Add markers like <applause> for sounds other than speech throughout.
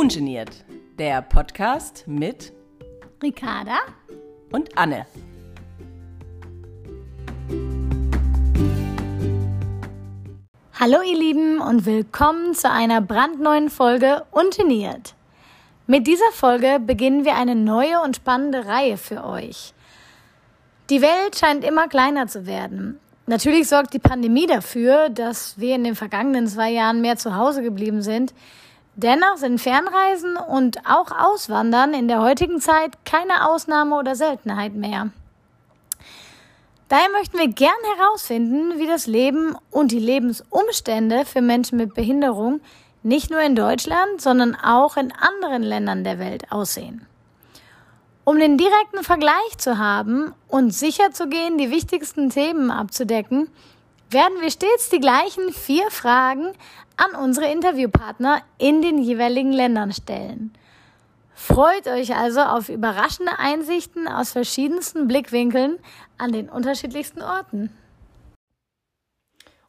Ungeniert, der Podcast mit Ricarda und Anne. Hallo ihr Lieben und willkommen zu einer brandneuen Folge Ungeniert. Mit dieser Folge beginnen wir eine neue und spannende Reihe für euch. Die Welt scheint immer kleiner zu werden. Natürlich sorgt die Pandemie dafür, dass wir in den vergangenen zwei Jahren mehr zu Hause geblieben sind, Dennoch sind Fernreisen und auch Auswandern in der heutigen Zeit keine Ausnahme oder Seltenheit mehr. Daher möchten wir gern herausfinden, wie das Leben und die Lebensumstände für Menschen mit Behinderung nicht nur in Deutschland, sondern auch in anderen Ländern der Welt aussehen. Um den direkten Vergleich zu haben und sicherzugehen, die wichtigsten Themen abzudecken, werden wir stets die gleichen vier Fragen an unsere Interviewpartner in den jeweiligen Ländern stellen. Freut euch also auf überraschende Einsichten aus verschiedensten Blickwinkeln an den unterschiedlichsten Orten.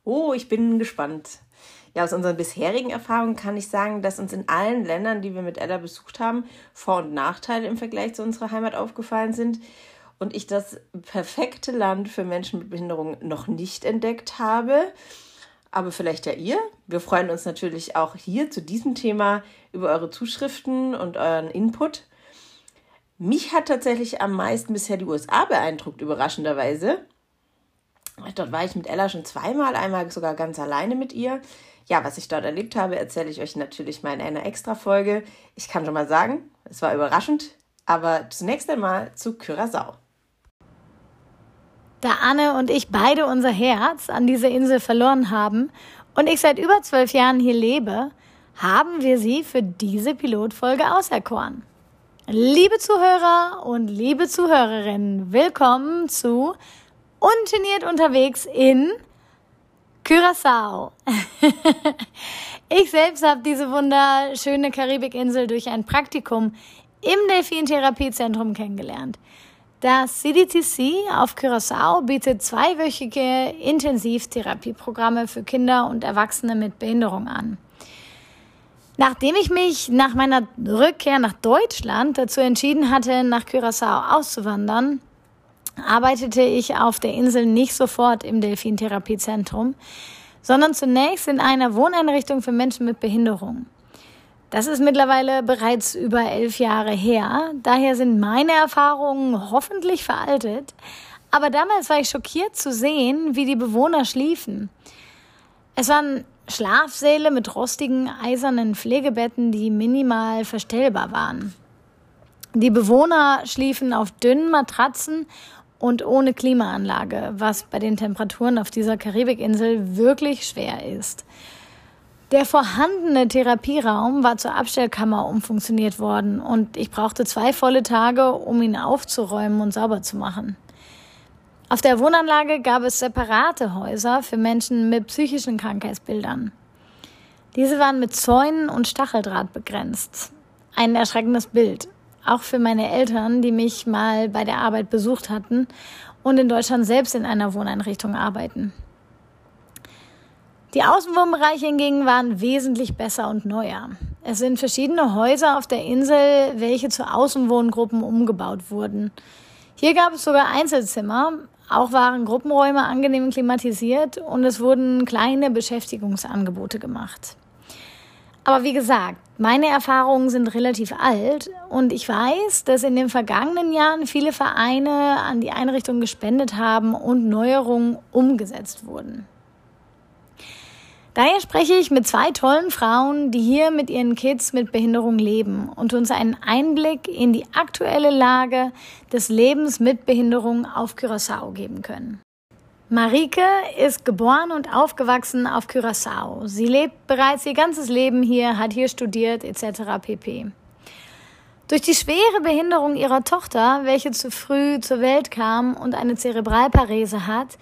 Oh, ich bin gespannt. Ja, aus unseren bisherigen Erfahrungen kann ich sagen, dass uns in allen Ländern, die wir mit Ella besucht haben, Vor- und Nachteile im Vergleich zu unserer Heimat aufgefallen sind und ich das perfekte Land für Menschen mit Behinderung noch nicht entdeckt habe. Aber vielleicht ja ihr. Wir freuen uns natürlich auch hier zu diesem Thema über eure Zuschriften und euren Input. Mich hat tatsächlich am meisten bisher die USA beeindruckt, überraschenderweise. Dort war ich mit Ella schon zweimal, einmal sogar ganz alleine mit ihr. Ja, was ich dort erlebt habe, erzähle ich euch natürlich mal in einer Extra-Folge. Ich kann schon mal sagen, es war überraschend. Aber zunächst einmal zu Curaçao. Da Anne und ich beide unser Herz an dieser Insel verloren haben und ich seit über zwölf Jahren hier lebe, haben wir sie für diese Pilotfolge auserkoren. Liebe Zuhörer und liebe Zuhörerinnen, willkommen zu Ungeniert unterwegs in Curaçao. <laughs> ich selbst habe diese wunderschöne Karibikinsel durch ein Praktikum im Delfintherapiezentrum kennengelernt. Das CDTC auf Curaçao bietet zweiwöchige Intensivtherapieprogramme für Kinder und Erwachsene mit Behinderung an. Nachdem ich mich nach meiner Rückkehr nach Deutschland dazu entschieden hatte, nach Curaçao auszuwandern, arbeitete ich auf der Insel nicht sofort im Delfintherapiezentrum, sondern zunächst in einer Wohneinrichtung für Menschen mit Behinderung. Das ist mittlerweile bereits über elf Jahre her. Daher sind meine Erfahrungen hoffentlich veraltet. Aber damals war ich schockiert zu sehen, wie die Bewohner schliefen. Es waren Schlafsäle mit rostigen, eisernen Pflegebetten, die minimal verstellbar waren. Die Bewohner schliefen auf dünnen Matratzen und ohne Klimaanlage, was bei den Temperaturen auf dieser Karibikinsel wirklich schwer ist. Der vorhandene Therapieraum war zur Abstellkammer umfunktioniert worden und ich brauchte zwei volle Tage, um ihn aufzuräumen und sauber zu machen. Auf der Wohnanlage gab es separate Häuser für Menschen mit psychischen Krankheitsbildern. Diese waren mit Zäunen und Stacheldraht begrenzt. Ein erschreckendes Bild, auch für meine Eltern, die mich mal bei der Arbeit besucht hatten und in Deutschland selbst in einer Wohneinrichtung arbeiten. Die Außenwohnbereiche hingegen waren wesentlich besser und neuer. Es sind verschiedene Häuser auf der Insel, welche zu Außenwohngruppen umgebaut wurden. Hier gab es sogar Einzelzimmer, auch waren Gruppenräume angenehm klimatisiert und es wurden kleine Beschäftigungsangebote gemacht. Aber wie gesagt, meine Erfahrungen sind relativ alt und ich weiß, dass in den vergangenen Jahren viele Vereine an die Einrichtung gespendet haben und Neuerungen umgesetzt wurden. Daher spreche ich mit zwei tollen Frauen, die hier mit ihren Kids mit Behinderung leben und uns einen Einblick in die aktuelle Lage des Lebens mit Behinderung auf Curaçao geben können. Marike ist geboren und aufgewachsen auf Curaçao. Sie lebt bereits ihr ganzes Leben hier, hat hier studiert etc. pp. Durch die schwere Behinderung ihrer Tochter, welche zu früh zur Welt kam und eine Zerebralparese hat,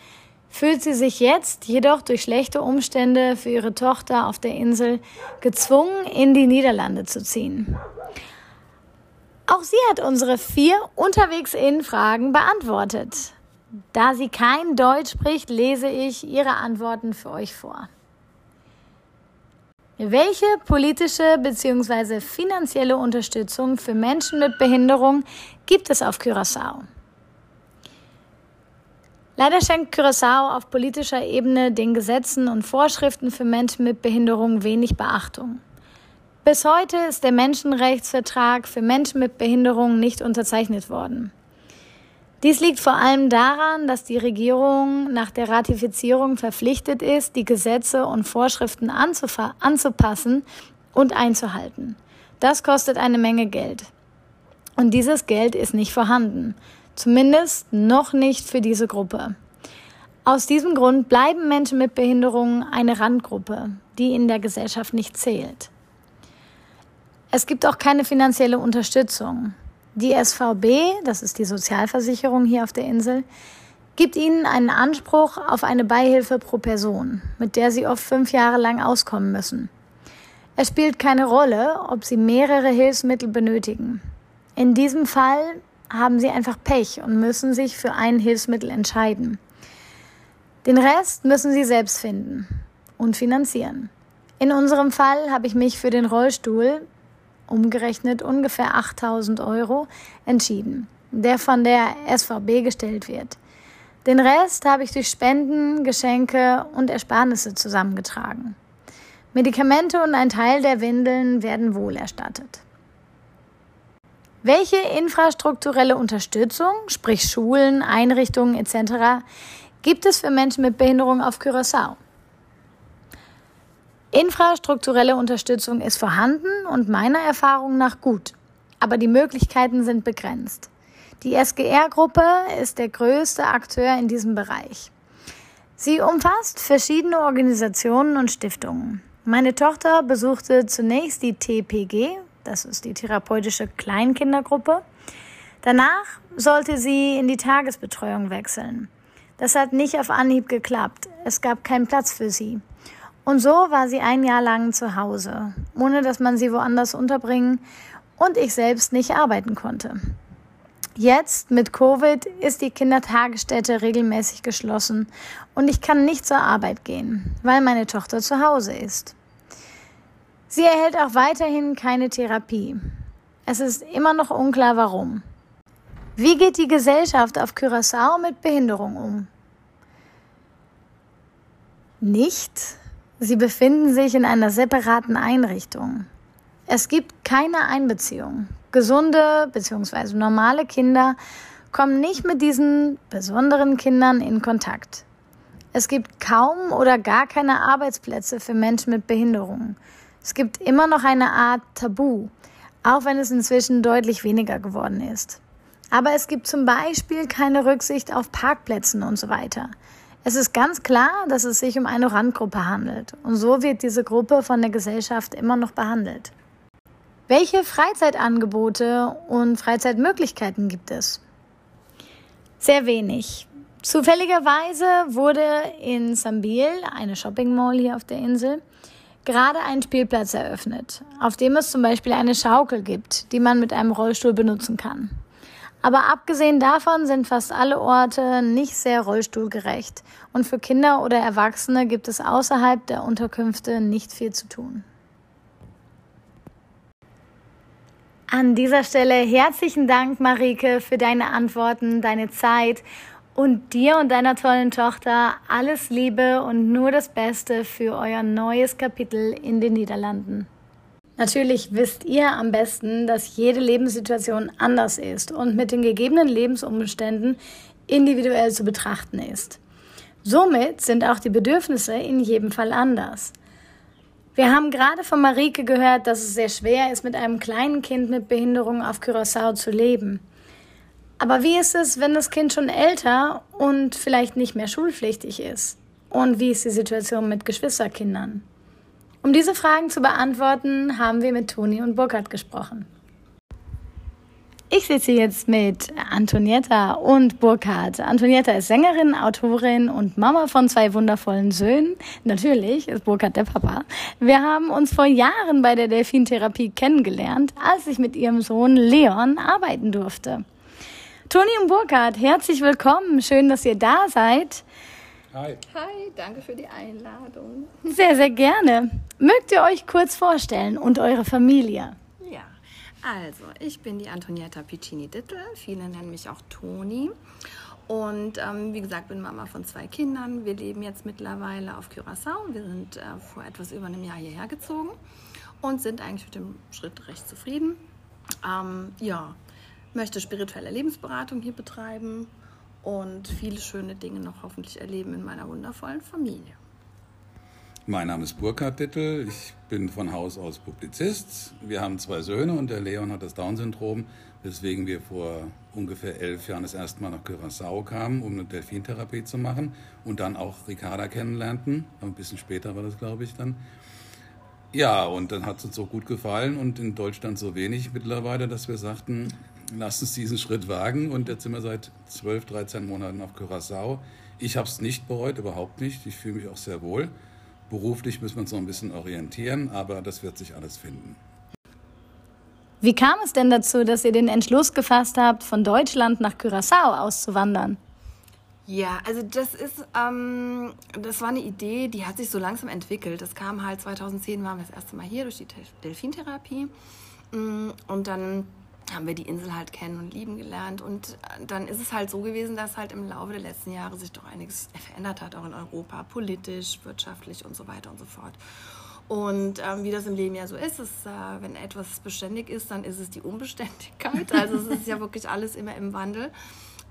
fühlt sie sich jetzt jedoch durch schlechte Umstände für ihre Tochter auf der Insel gezwungen, in die Niederlande zu ziehen. Auch sie hat unsere vier unterwegs in Fragen beantwortet. Da sie kein Deutsch spricht, lese ich ihre Antworten für euch vor. Welche politische bzw. finanzielle Unterstützung für Menschen mit Behinderung gibt es auf Curaçao? Leider schenkt Curaçao auf politischer Ebene den Gesetzen und Vorschriften für Menschen mit Behinderung wenig Beachtung. Bis heute ist der Menschenrechtsvertrag für Menschen mit Behinderung nicht unterzeichnet worden. Dies liegt vor allem daran, dass die Regierung nach der Ratifizierung verpflichtet ist, die Gesetze und Vorschriften anzupassen und einzuhalten. Das kostet eine Menge Geld. Und dieses Geld ist nicht vorhanden. Zumindest noch nicht für diese Gruppe. Aus diesem Grund bleiben Menschen mit Behinderungen eine Randgruppe, die in der Gesellschaft nicht zählt. Es gibt auch keine finanzielle Unterstützung. Die SVB, das ist die Sozialversicherung hier auf der Insel, gibt ihnen einen Anspruch auf eine Beihilfe pro Person, mit der sie oft fünf Jahre lang auskommen müssen. Es spielt keine Rolle, ob sie mehrere Hilfsmittel benötigen. In diesem Fall haben sie einfach Pech und müssen sich für ein Hilfsmittel entscheiden. Den Rest müssen sie selbst finden und finanzieren. In unserem Fall habe ich mich für den Rollstuhl umgerechnet ungefähr 8000 Euro, entschieden, der von der SVB gestellt wird. Den Rest habe ich durch Spenden, Geschenke und Ersparnisse zusammengetragen. Medikamente und ein Teil der Windeln werden wohl erstattet. Welche infrastrukturelle Unterstützung, sprich Schulen, Einrichtungen etc., gibt es für Menschen mit Behinderung auf Curaçao? Infrastrukturelle Unterstützung ist vorhanden und meiner Erfahrung nach gut, aber die Möglichkeiten sind begrenzt. Die SGR-Gruppe ist der größte Akteur in diesem Bereich. Sie umfasst verschiedene Organisationen und Stiftungen. Meine Tochter besuchte zunächst die TPG, das ist die therapeutische Kleinkindergruppe. Danach sollte sie in die Tagesbetreuung wechseln. Das hat nicht auf Anhieb geklappt. Es gab keinen Platz für sie. Und so war sie ein Jahr lang zu Hause, ohne dass man sie woanders unterbringen und ich selbst nicht arbeiten konnte. Jetzt mit Covid ist die Kindertagesstätte regelmäßig geschlossen und ich kann nicht zur Arbeit gehen, weil meine Tochter zu Hause ist. Sie erhält auch weiterhin keine Therapie. Es ist immer noch unklar, warum. Wie geht die Gesellschaft auf Curaçao mit Behinderung um? Nicht, Sie befinden sich in einer separaten Einrichtung. Es gibt keine Einbeziehung. Gesunde bzw. normale Kinder kommen nicht mit diesen besonderen Kindern in Kontakt. Es gibt kaum oder gar keine Arbeitsplätze für Menschen mit Behinderungen. Es gibt immer noch eine Art Tabu, auch wenn es inzwischen deutlich weniger geworden ist. Aber es gibt zum Beispiel keine Rücksicht auf Parkplätzen und so weiter. Es ist ganz klar, dass es sich um eine Randgruppe handelt und so wird diese Gruppe von der Gesellschaft immer noch behandelt. Welche Freizeitangebote und Freizeitmöglichkeiten gibt es? Sehr wenig. Zufälligerweise wurde in Sambil, eine Shopping Mall hier auf der Insel, gerade ein Spielplatz eröffnet, auf dem es zum Beispiel eine Schaukel gibt, die man mit einem Rollstuhl benutzen kann. Aber abgesehen davon sind fast alle Orte nicht sehr rollstuhlgerecht und für Kinder oder Erwachsene gibt es außerhalb der Unterkünfte nicht viel zu tun. An dieser Stelle herzlichen Dank, Marike, für deine Antworten, deine Zeit und dir und deiner tollen Tochter alles Liebe und nur das Beste für euer neues Kapitel in den Niederlanden. Natürlich wisst ihr am besten, dass jede Lebenssituation anders ist und mit den gegebenen Lebensumständen individuell zu betrachten ist. Somit sind auch die Bedürfnisse in jedem Fall anders. Wir haben gerade von Marike gehört, dass es sehr schwer ist, mit einem kleinen Kind mit Behinderung auf Curaçao zu leben. Aber wie ist es, wenn das Kind schon älter und vielleicht nicht mehr schulpflichtig ist? Und wie ist die Situation mit Geschwisterkindern? Um diese Fragen zu beantworten, haben wir mit Toni und Burkhard gesprochen. Ich sitze jetzt mit Antonietta und Burkhard. Antonietta ist Sängerin, Autorin und Mama von zwei wundervollen Söhnen. Natürlich ist Burkhard der Papa. Wir haben uns vor Jahren bei der Delfintherapie kennengelernt, als ich mit ihrem Sohn Leon arbeiten durfte. Toni und Burkhard, herzlich willkommen. Schön, dass ihr da seid. Hi. Hi, danke für die Einladung. Sehr, sehr gerne. Mögt ihr euch kurz vorstellen und eure Familie? Ja, also ich bin die Antonietta Piccini-Dittel. Viele nennen mich auch Toni. Und ähm, wie gesagt, bin Mama von zwei Kindern. Wir leben jetzt mittlerweile auf Curaçao. Wir sind äh, vor etwas über einem Jahr hierher gezogen und sind eigentlich mit dem Schritt recht zufrieden. Ähm, ja, möchte spirituelle Lebensberatung hier betreiben und viele schöne Dinge noch hoffentlich erleben in meiner wundervollen Familie. Mein Name ist Burkhard Dittel, ich bin von Haus aus Publizist. Wir haben zwei Söhne und der Leon hat das Down-Syndrom, weswegen wir vor ungefähr elf Jahren das erste Mal nach Curaçao kamen, um eine Delfintherapie zu machen und dann auch Ricarda kennenlernten. Ein bisschen später war das, glaube ich, dann. Ja, und dann hat es uns so gut gefallen und in Deutschland so wenig mittlerweile, dass wir sagten, lass uns diesen Schritt wagen. Und jetzt sind wir seit 12, 13 Monaten auf Curaçao. Ich habe es nicht bereut, überhaupt nicht. Ich fühle mich auch sehr wohl. Beruflich müssen wir uns noch ein bisschen orientieren, aber das wird sich alles finden. Wie kam es denn dazu, dass ihr den Entschluss gefasst habt, von Deutschland nach Curaçao auszuwandern? Ja, also das ist, ähm, das war eine Idee, die hat sich so langsam entwickelt. Das kam halt 2010, waren wir das erste Mal hier durch die Delfintherapie. Mm, und dann haben wir die Insel halt kennen und lieben gelernt. Und dann ist es halt so gewesen, dass halt im Laufe der letzten Jahre sich doch einiges verändert hat, auch in Europa, politisch, wirtschaftlich und so weiter und so fort. Und ähm, wie das im Leben ja so ist, ist äh, wenn etwas beständig ist, dann ist es die Unbeständigkeit. Also es ist ja wirklich alles immer im Wandel.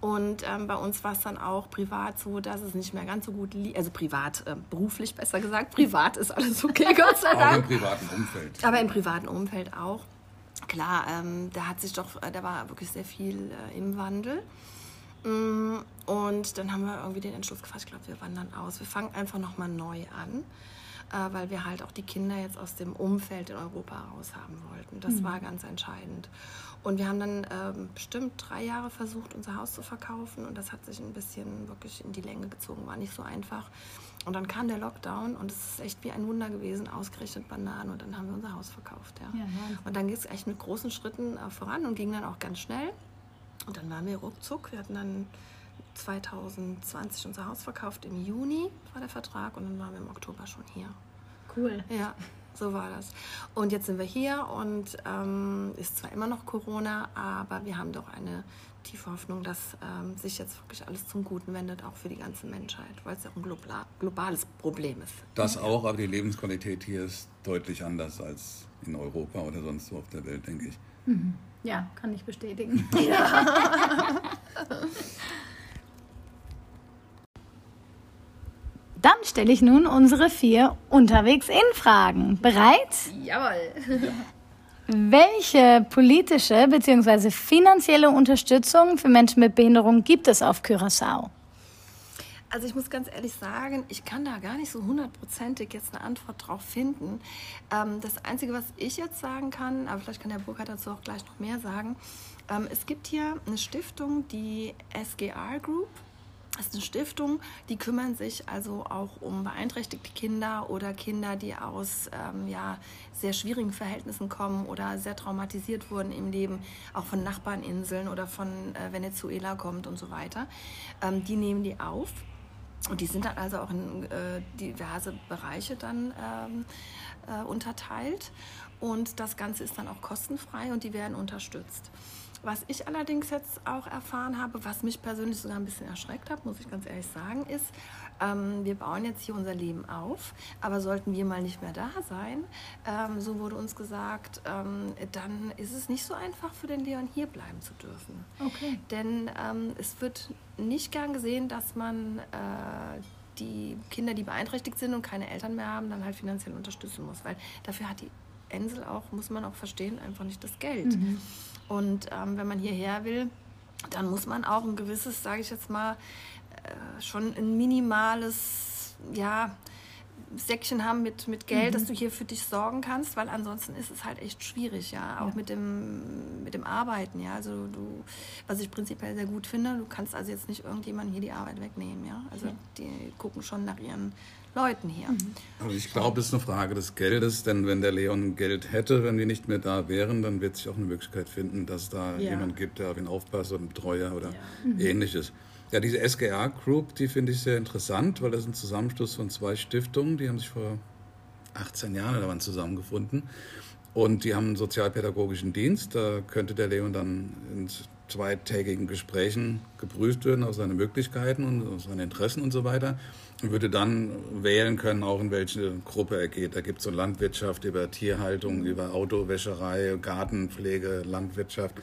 Und ähm, bei uns war es dann auch privat so, dass es nicht mehr ganz so gut lief. Also privat, äh, beruflich besser gesagt. Privat ist alles okay, Gott sei Dank. Auch im privaten Umfeld. Aber im privaten Umfeld auch klar, ähm, da hat sich doch, äh, da war wirklich sehr viel äh, im Wandel. Mm, und dann haben wir irgendwie den Entschluss gefasst, ich glaube, wir wandern aus. Wir fangen einfach nochmal neu an, äh, weil wir halt auch die Kinder jetzt aus dem Umfeld in Europa raus haben wollten. Das mhm. war ganz entscheidend. Und wir haben dann ähm, bestimmt drei Jahre versucht, unser Haus zu verkaufen und das hat sich ein bisschen wirklich in die Länge gezogen, war nicht so einfach. Und dann kam der Lockdown und es ist echt wie ein Wunder gewesen, ausgerechnet Bananen. Und dann haben wir unser Haus verkauft. Ja. ja und dann ging es echt mit großen Schritten äh, voran und ging dann auch ganz schnell. Und dann waren wir ruckzuck. Wir hatten dann 2020 unser Haus verkauft. Im Juni war der Vertrag und dann waren wir im Oktober schon hier. Cool. Ja, so war das. Und jetzt sind wir hier und ähm, ist zwar immer noch Corona, aber wir haben doch eine tiefe Hoffnung, dass ähm, sich jetzt wirklich alles zum Guten wendet, auch für die ganze Menschheit, weil es ja ein globales Problem ist. Das auch, aber die Lebensqualität hier ist deutlich anders als in Europa oder sonst wo auf der Welt, denke ich. Mhm. Ja, kann ich bestätigen. Ja. <laughs> <laughs> Dann stelle ich nun unsere vier unterwegs in Fragen. Bereit? Jawohl. Ja. Welche politische bzw. finanzielle Unterstützung für Menschen mit Behinderung gibt es auf Curaçao? Also ich muss ganz ehrlich sagen, ich kann da gar nicht so hundertprozentig jetzt eine Antwort drauf finden. Ähm, das Einzige, was ich jetzt sagen kann, aber vielleicht kann der Burkhard dazu auch gleich noch mehr sagen, ähm, es gibt hier eine Stiftung, die SGR Group. Das ist eine Stiftung, die kümmern sich also auch um beeinträchtigte Kinder oder Kinder, die aus ähm, ja, sehr schwierigen Verhältnissen kommen oder sehr traumatisiert wurden im Leben, auch von Nachbarninseln oder von äh, Venezuela kommt und so weiter. Ähm, die nehmen die auf. Und die sind dann also auch in äh, diverse Bereiche dann ähm, äh, unterteilt. Und das Ganze ist dann auch kostenfrei und die werden unterstützt. Was ich allerdings jetzt auch erfahren habe, was mich persönlich sogar ein bisschen erschreckt hat, muss ich ganz ehrlich sagen, ist, ähm, wir bauen jetzt hier unser Leben auf, aber sollten wir mal nicht mehr da sein, ähm, so wurde uns gesagt, ähm, dann ist es nicht so einfach für den Leon hier bleiben zu dürfen. Okay. Denn ähm, es wird nicht gern gesehen, dass man äh, die Kinder, die beeinträchtigt sind und keine Eltern mehr haben, dann halt finanziell unterstützen muss, weil dafür hat die Ensel auch, muss man auch verstehen, einfach nicht das Geld. Mhm. Und ähm, wenn man hierher will, dann muss man auch ein gewisses, sage ich jetzt mal, äh, schon ein minimales, ja, Säckchen haben mit, mit Geld, mhm. dass du hier für dich sorgen kannst, weil ansonsten ist es halt echt schwierig, ja, auch ja. mit dem mit dem Arbeiten, ja, also du, was ich prinzipiell sehr gut finde, du kannst also jetzt nicht irgendjemandem hier die Arbeit wegnehmen, ja, also ja. die gucken schon nach ihren Leuten hier. Mhm. Also ich glaube, es ist eine Frage des Geldes, denn wenn der Leon Geld hätte, wenn wir nicht mehr da wären, dann wird sich auch eine Möglichkeit finden, dass da ja. jemand gibt, der auf ihn aufpasst, oder ein Betreuer oder ja. mhm. ähnliches. Ja, diese SGA Group, die finde ich sehr interessant, weil das ist ein Zusammenschluss von zwei Stiftungen, die haben sich vor 18 Jahren oder wann zusammengefunden. Und die haben einen sozialpädagogischen Dienst. Da könnte der Leon dann in zweitägigen Gesprächen geprüft werden auf seine Möglichkeiten und auf seine Interessen und so weiter. Und würde dann wählen können, auch in welche Gruppe er geht. Da gibt es so Landwirtschaft über Tierhaltung, über Autowäscherei, Gartenpflege, Landwirtschaft,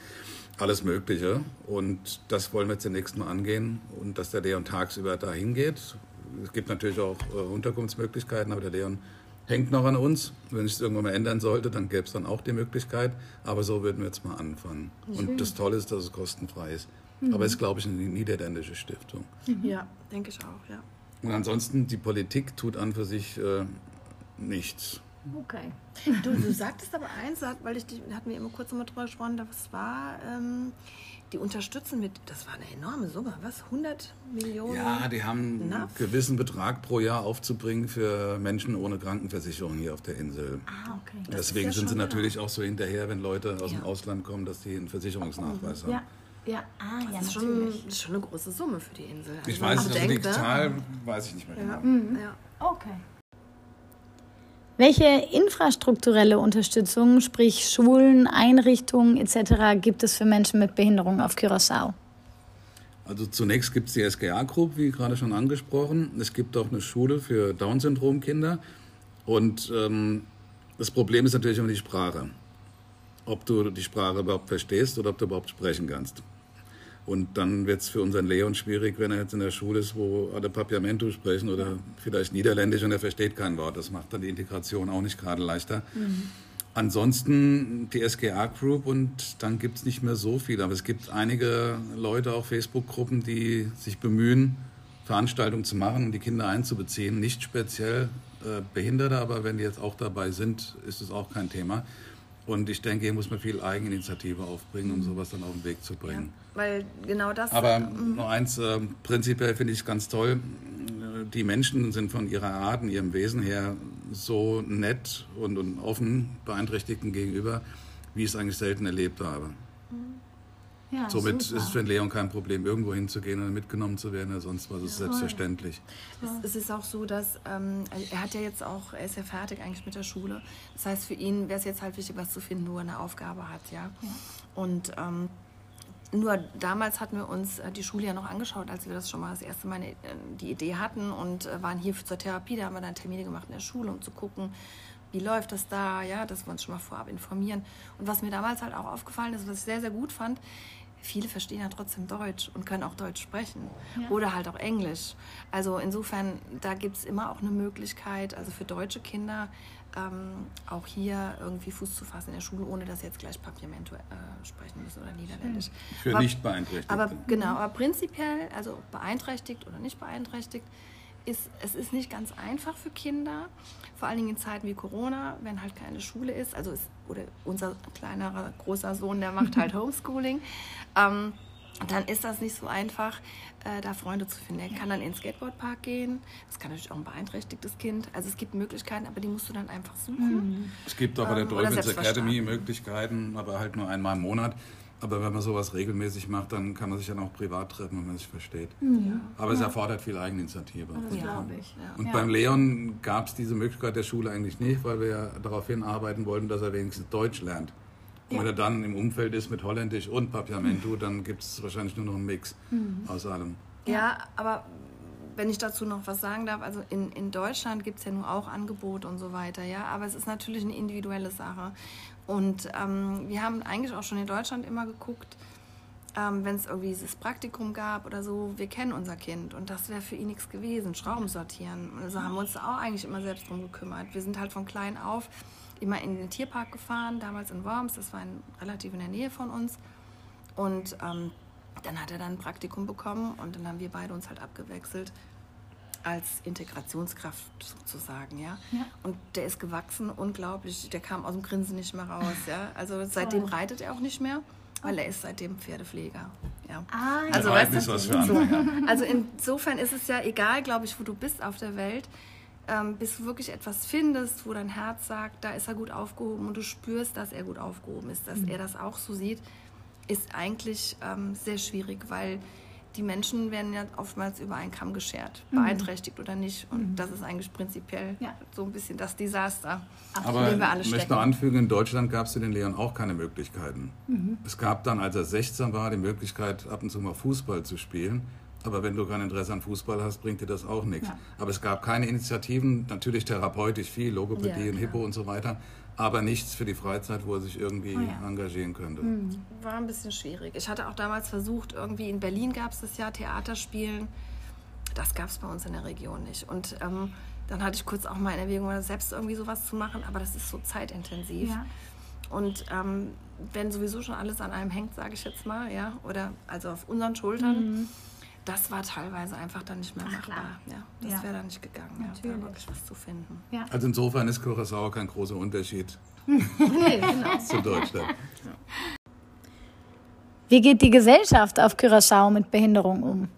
alles Mögliche. Und das wollen wir zunächst mal angehen und dass der Leon tagsüber da hingeht. Es gibt natürlich auch äh, Unterkunftsmöglichkeiten, aber der Leon hängt noch an uns. Wenn es irgendwann mal ändern sollte, dann gäbe es dann auch die Möglichkeit. Aber so würden wir jetzt mal anfangen. Schön. Und das Tolle ist, dass es kostenfrei ist. Mhm. Aber es ist, glaube ich, eine niederländische Stiftung. Mhm. Ja, denke ich auch, ja. Und ansonsten, die Politik tut an für sich äh, nichts. Okay. Du, du sagtest aber eins, weil ich, hatten wir immer kurz mal drüber gesprochen, das war... Ähm, die unterstützen mit, das war eine enorme Summe, was? 100 Millionen? Ja, die haben einen gewissen Betrag pro Jahr aufzubringen für Menschen ohne Krankenversicherung hier auf der Insel. Ah, okay. Das Deswegen ja sind sie natürlich auch so hinterher, wenn Leute aus ja. dem Ausland kommen, dass sie einen Versicherungsnachweis haben. Ja. Ja, ah, ja, das ist schon, schon, eine große Summe für die Insel. Also ich weiß nicht, also digital weiß ich nicht mehr genau. Mhm. Ja. Okay. Welche infrastrukturelle Unterstützung, sprich Schulen, Einrichtungen etc., gibt es für Menschen mit Behinderung auf Curaçao? Also zunächst gibt es die SGA Group, wie gerade schon angesprochen. Es gibt auch eine Schule für Down-Syndrom-Kinder. Und ähm, das Problem ist natürlich immer die Sprache. Ob du die Sprache überhaupt verstehst oder ob du überhaupt sprechen kannst. Und dann wird es für unseren Leon schwierig, wenn er jetzt in der Schule ist, wo alle Papiamento sprechen oder vielleicht Niederländisch und er versteht kein Wort. Das macht dann die Integration auch nicht gerade leichter. Mhm. Ansonsten die SGA Group und dann gibt es nicht mehr so viel. Aber es gibt einige Leute, auch Facebook-Gruppen, die sich bemühen, Veranstaltungen zu machen und die Kinder einzubeziehen. Nicht speziell äh, Behinderte, aber wenn die jetzt auch dabei sind, ist es auch kein Thema. Und ich denke, hier muss man viel Eigeninitiative aufbringen, um sowas dann auf den Weg zu bringen. Ja, weil genau das. Aber mhm. nur eins, äh, prinzipiell finde ich es ganz toll. Die Menschen sind von ihrer Art und ihrem Wesen her so nett und, und offen Beeinträchtigten gegenüber, wie ich es eigentlich selten erlebt habe. Mhm. Ja, Somit super. ist es für Leon kein Problem, irgendwo hinzugehen und mitgenommen zu werden oder sonst was. Es ist selbstverständlich. Es, es, ist auch so, dass ähm, er hat ja jetzt auch, er ist ja fertig eigentlich mit der Schule. Das heißt, für ihn wäre es jetzt halt wichtig, was zu finden, wo er eine Aufgabe hat, ja. ja. Und ähm, nur damals hatten wir uns äh, die Schule ja noch angeschaut, als wir das schon mal das erste Mal äh, die Idee hatten und äh, waren hier zur Therapie. Da haben wir dann Termine gemacht in der Schule, um zu gucken, wie läuft das da, ja, dass wir uns schon mal vorab informieren. Und was mir damals halt auch aufgefallen ist, was ich sehr, sehr gut fand, viele verstehen ja trotzdem Deutsch und können auch Deutsch sprechen ja. oder halt auch Englisch. Also insofern, da gibt es immer auch eine Möglichkeit, also für deutsche Kinder ähm, auch hier irgendwie Fuß zu fassen in der Schule, ohne dass jetzt gleich Papiamento äh, sprechen müssen oder Niederländisch. Für aber, nicht beeinträchtigt. Aber genau, aber prinzipiell, also beeinträchtigt oder nicht beeinträchtigt, ist, es ist nicht ganz einfach für Kinder, vor allen Dingen in Zeiten wie Corona, wenn halt keine Schule ist. Also ist, oder unser kleinerer, großer Sohn, der macht halt <laughs> Homeschooling. Ähm, dann ist das nicht so einfach, äh, da Freunde zu finden. Er kann dann in den Skateboardpark gehen. Das kann natürlich auch ein beeinträchtigtes Kind. Also es gibt Möglichkeiten, aber die musst du dann einfach suchen. Mhm. Es gibt auch bei der ähm, Dolphins Academy Möglichkeiten, aber halt nur einmal im Monat. Aber wenn man sowas regelmäßig macht, dann kann man sich dann auch privat treffen, wenn man sich versteht. Mhm. Aber es erfordert viel Eigeninitiative. Das glaube ich. Ja. Und ja. beim Leon gab es diese Möglichkeit der Schule eigentlich nicht, weil wir ja darauf hinarbeiten wollten, dass er wenigstens Deutsch lernt. Und wenn er dann im Umfeld ist mit Holländisch und Papiamento, dann gibt es wahrscheinlich nur noch einen Mix mhm. aus allem. Ja, aber wenn ich dazu noch was sagen darf, also in, in Deutschland gibt es ja nur auch Angebote und so weiter, ja, aber es ist natürlich eine individuelle Sache. Und ähm, wir haben eigentlich auch schon in Deutschland immer geguckt, ähm, wenn es irgendwie dieses Praktikum gab oder so, wir kennen unser Kind und das wäre für ihn nichts gewesen, Schrauben sortieren. Also haben wir uns auch eigentlich immer selbst drum gekümmert. Wir sind halt von klein auf immer in den Tierpark gefahren, damals in Worms, das war in, relativ in der Nähe von uns. Und ähm, dann hat er dann ein Praktikum bekommen und dann haben wir beide uns halt abgewechselt als Integrationskraft sozusagen, ja? ja. Und der ist gewachsen, unglaublich. Der kam aus dem Grinsen nicht mehr raus, ja. Also seitdem reitet er auch nicht mehr, weil er ist seitdem Pferdepfleger. Ja. Ah, ja. Also, weißt du, was für so, also insofern ist es ja egal, glaube ich, wo du bist auf der Welt ähm, bis du wirklich etwas findest, wo dein Herz sagt, da ist er gut aufgehoben und du spürst, dass er gut aufgehoben ist, dass mhm. er das auch so sieht, ist eigentlich ähm, sehr schwierig, weil die Menschen werden ja oftmals über einen Kamm geschert, beeinträchtigt oder nicht. Und das ist eigentlich prinzipiell Ja. so ein bisschen das Desaster, Aber dem wir alle ich möchte stecken. noch anfügen, in Deutschland gab es für den Leon auch keine Möglichkeiten. Mhm. Es gab dann, als er 16 war, die Möglichkeit, ab und zu mal Fußball zu spielen. Aber wenn du kein Interesse an Fußball hast, bringt dir das auch nichts. Ja. Aber es gab keine Initiativen, natürlich therapeutisch viel, Logopädie Ja, und Hippo und so weiter, aber nichts für die Freizeit, wo er sich irgendwie Oh ja. engagieren könnte. War ein bisschen schwierig. Ich hatte auch damals versucht, irgendwie in Berlin gab es das Jahr Theaterspielen. Das gab es bei uns in der Region nicht. Und ähm, dann hatte ich kurz auch mal in Erwägung, selbst irgendwie sowas zu machen, aber das ist so zeitintensiv. Ja. Und ähm, wenn sowieso schon alles an einem hängt, sage ich jetzt mal, ja, oder also auf unseren Schultern, das war teilweise einfach dann nicht mehr. Ach, machbar. Ja, das Ja. wäre dann nicht gegangen, ja, Natürlich. da wirklich was zu finden. Also insofern ist Curaçao kein großer Unterschied <laughs> Nee, genau. <laughs> zu Deutschland. Wie geht die Gesellschaft auf Curaçao mit Behinderung um?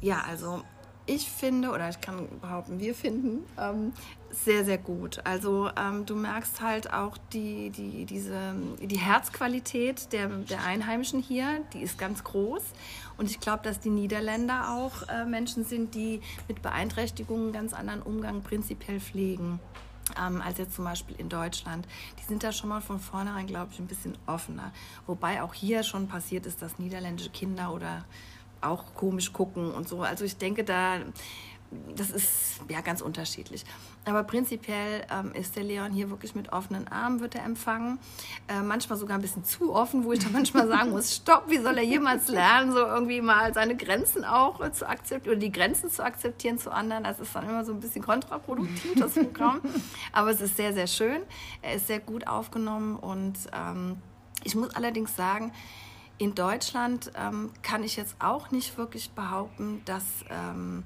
Ja, also ich finde, oder ich kann behaupten, wir finden, ähm, sehr, sehr gut. Also ähm, du merkst halt auch die, die, diese, die Herzqualität der, der Einheimischen hier, die ist ganz groß. Und ich glaube, dass die Niederländer auch äh, Menschen sind, die mit Beeinträchtigungen einen ganz anderen Umgang prinzipiell pflegen. Ähm, als jetzt zum Beispiel in Deutschland. Die sind da schon mal von vornherein, glaube ich, ein bisschen offener. Wobei auch hier schon passiert ist, dass niederländische Kinder oder auch komisch gucken und so. Also ich denke, da das ist ja ganz unterschiedlich. Aber prinzipiell ähm, ist der Leon hier wirklich mit offenen Armen wird er empfangen. Äh, manchmal sogar ein bisschen zu offen, wo ich dann manchmal sagen muss, stopp, wie soll er jemals lernen, so irgendwie mal seine Grenzen auch äh, zu akzeptieren oder die Grenzen zu akzeptieren zu anderen. Das ist dann immer so ein bisschen kontraproduktiv, das Programm. Aber es ist sehr, sehr schön. Er ist sehr gut aufgenommen und ähm, ich muss allerdings sagen, in Deutschland ähm, kann ich jetzt auch nicht wirklich behaupten, dass, ähm,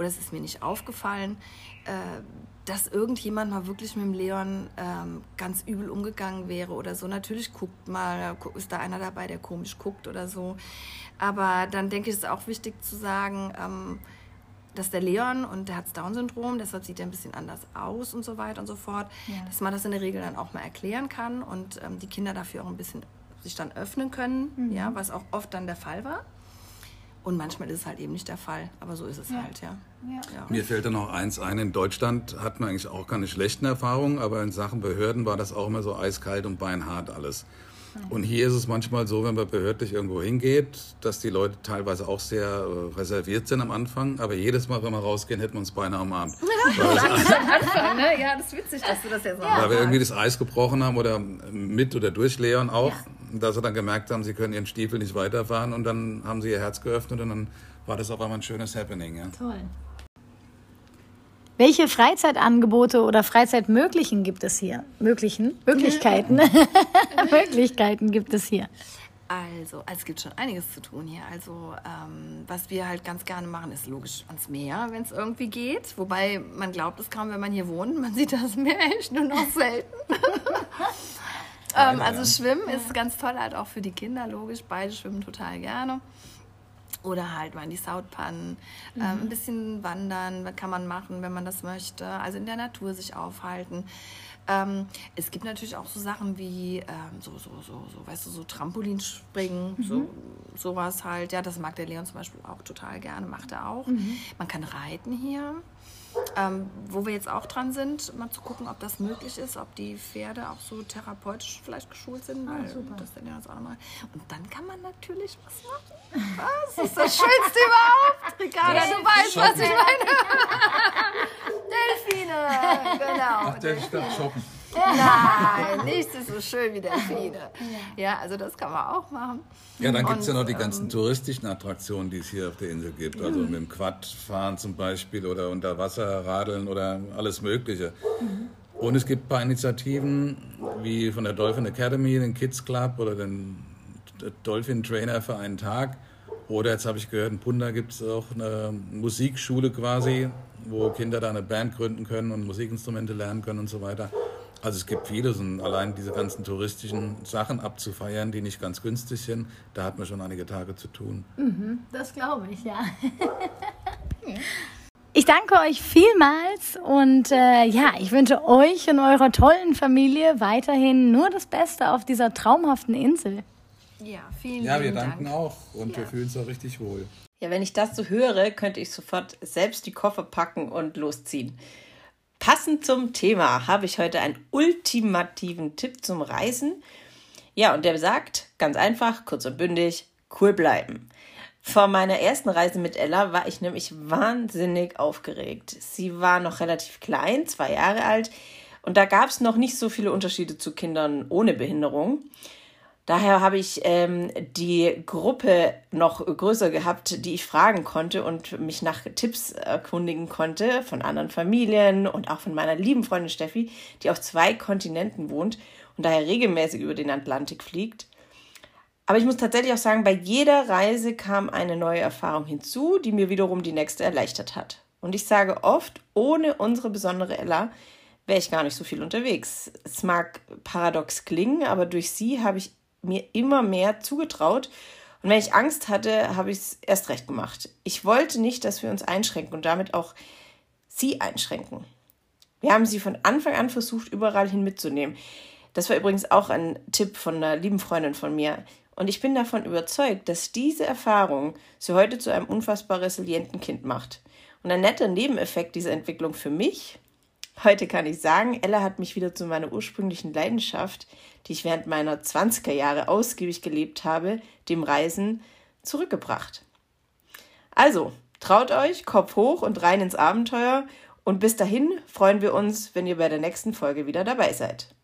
oder es ist mir nicht aufgefallen, äh, dass irgendjemand mal wirklich mit dem Leon ähm, ganz übel umgegangen wäre oder so. Natürlich guckt mal, ist da einer dabei, der komisch guckt oder so. Aber dann denke ich, es ist auch wichtig zu sagen, ähm, dass der Leon und der hat das Down-Syndrom, deshalb sieht er ein bisschen anders aus und so weiter und so fort, Ja. dass man das in der Regel dann auch mal erklären kann und ähm, die Kinder dafür auch ein bisschen sich dann öffnen können, Mhm. ja, was auch oft dann der Fall war. Und manchmal ist es halt eben nicht der Fall, aber so ist es Ja. halt, ja. Ja. ja. Mir fällt da noch eins ein. In Deutschland hat man eigentlich auch keine schlechten Erfahrungen, aber in Sachen Behörden war das auch immer so eiskalt und beinhart alles. Und hier ist es manchmal so, wenn man behördlich irgendwo hingeht, dass die Leute teilweise auch sehr äh, reserviert sind am Anfang. Aber jedes Mal, wenn wir rausgehen, hätten wir uns beinahe umarmt. <laughs> Weil, es, Anfang, ne? Ja, das ist witzig, dass du das jetzt noch weil wir irgendwie das Eis gebrochen haben oder mit oder durch Leon auch, dass sie dann gemerkt haben, sie können ihren Stiefel nicht weiterfahren und dann haben sie ihr Herz geöffnet und dann war das auf einmal ein schönes Happening. Ja. Toll. Welche Freizeitangebote oder Freizeitmöglichen gibt es hier? Möglichen? Möglichkeiten. <laughs> Möglichkeiten gibt es hier. Also, also es gibt schon einiges zu tun hier. Also, ähm, was wir halt ganz gerne machen, ist logisch ans Meer, wenn es irgendwie geht. Wobei man glaubt es kaum, wenn man hier wohnt. Man sieht das Meer echt nur noch selten. <laughs> ähm, also Schwimmen ist ganz toll, halt auch für die Kinder, logisch. Beide schwimmen total gerne. Oder halt mal in die Sautpannen, ähm, ein bisschen wandern kann man machen, wenn man das möchte. Also in der Natur sich aufhalten. Ähm, es gibt natürlich auch so Sachen wie ähm, so, so, so, so, weißt du, so Trampolinspringen, so, sowas halt. Ja, das mag der Leon zum Beispiel auch total gerne, macht er auch. Man kann reiten hier. Ähm, wo wir jetzt auch dran sind, mal zu gucken, ob das möglich ist, ob die Pferde auch so therapeutisch vielleicht geschult sind, weil das dann ja jetzt auch nochmal. Und dann kann man natürlich was machen. Das ist das Schönste überhaupt. <laughs> Ricarda, du weißt, was ich meine. <laughs> <laughs> Delfine, genau. der Stadt shoppen. Nein, nichts ist so schön wie Delfine. Ja, also das kann man auch machen. Ja, dann gibt es ja noch die ähm, ganzen touristischen Attraktionen, die es hier auf der Insel gibt. Also mit dem Quadfahren zum Beispiel oder unter Wasser radeln oder alles Mögliche. Und es gibt ein paar Initiativen wie von der Dolphin Academy, den Kids Club oder den Dolphin Trainer für einen Tag. Oder jetzt habe ich gehört, in Punda gibt es auch eine Musikschule quasi, wo Kinder da eine Band gründen können und Musikinstrumente lernen können und so weiter. Also es gibt vieles und allein diese ganzen touristischen Sachen abzufeiern, die nicht ganz günstig sind, da hat man schon einige Tage zu tun. Das glaube ich, ja. <laughs> Ich danke euch vielmals und äh, ja, ich wünsche euch und eurer tollen Familie weiterhin nur das Beste auf dieser traumhaften Insel. Ja, vielen Ja, wir danken Dank. auch und wir Ja. fühlen uns auch richtig wohl. Ja, wenn ich das so höre, könnte ich sofort selbst die Koffer packen und losziehen. Passend zum Thema habe ich heute einen ultimativen Tipp zum Reisen. Ja, und der sagt, ganz einfach, kurz und bündig, cool bleiben. Vor meiner ersten Reise mit Ella war ich nämlich wahnsinnig aufgeregt. Sie war noch relativ klein, zwei Jahre alt, und da gab es noch nicht so viele Unterschiede zu Kindern ohne Behinderung. Daher habe ich ähm, die Gruppe noch größer gehabt, die ich fragen konnte und mich nach Tipps erkundigen konnte von anderen Familien und auch von meiner lieben Freundin Steffi, die auf zwei Kontinenten wohnt und daher regelmäßig über den Atlantik fliegt. Aber ich muss tatsächlich auch sagen, bei jeder Reise kam eine neue Erfahrung hinzu, die mir wiederum die nächste erleichtert hat. Und ich sage oft, ohne unsere besondere Ella wäre ich gar nicht so viel unterwegs. Es mag paradox klingen, aber durch sie habe ich mir immer mehr zugetraut. Und wenn ich Angst hatte, habe ich es erst recht gemacht. Ich wollte nicht, dass wir uns einschränken und damit auch sie einschränken. Wir haben sie von Anfang an versucht, überall hin mitzunehmen. Das war übrigens auch ein Tipp von einer lieben Freundin von mir. Und ich bin davon überzeugt, dass diese Erfahrung sie heute zu einem unfassbar resilienten Kind macht. Und ein netter Nebeneffekt dieser Entwicklung für mich, heute kann ich sagen, Ella hat mich wieder zu meiner ursprünglichen Leidenschaft, die ich während meiner 20er Jahre ausgiebig gelebt habe, dem Reisen, zurückgebracht. Also, traut euch, Kopf hoch und rein ins Abenteuer. Und bis dahin freuen wir uns, wenn ihr bei der nächsten Folge wieder dabei seid.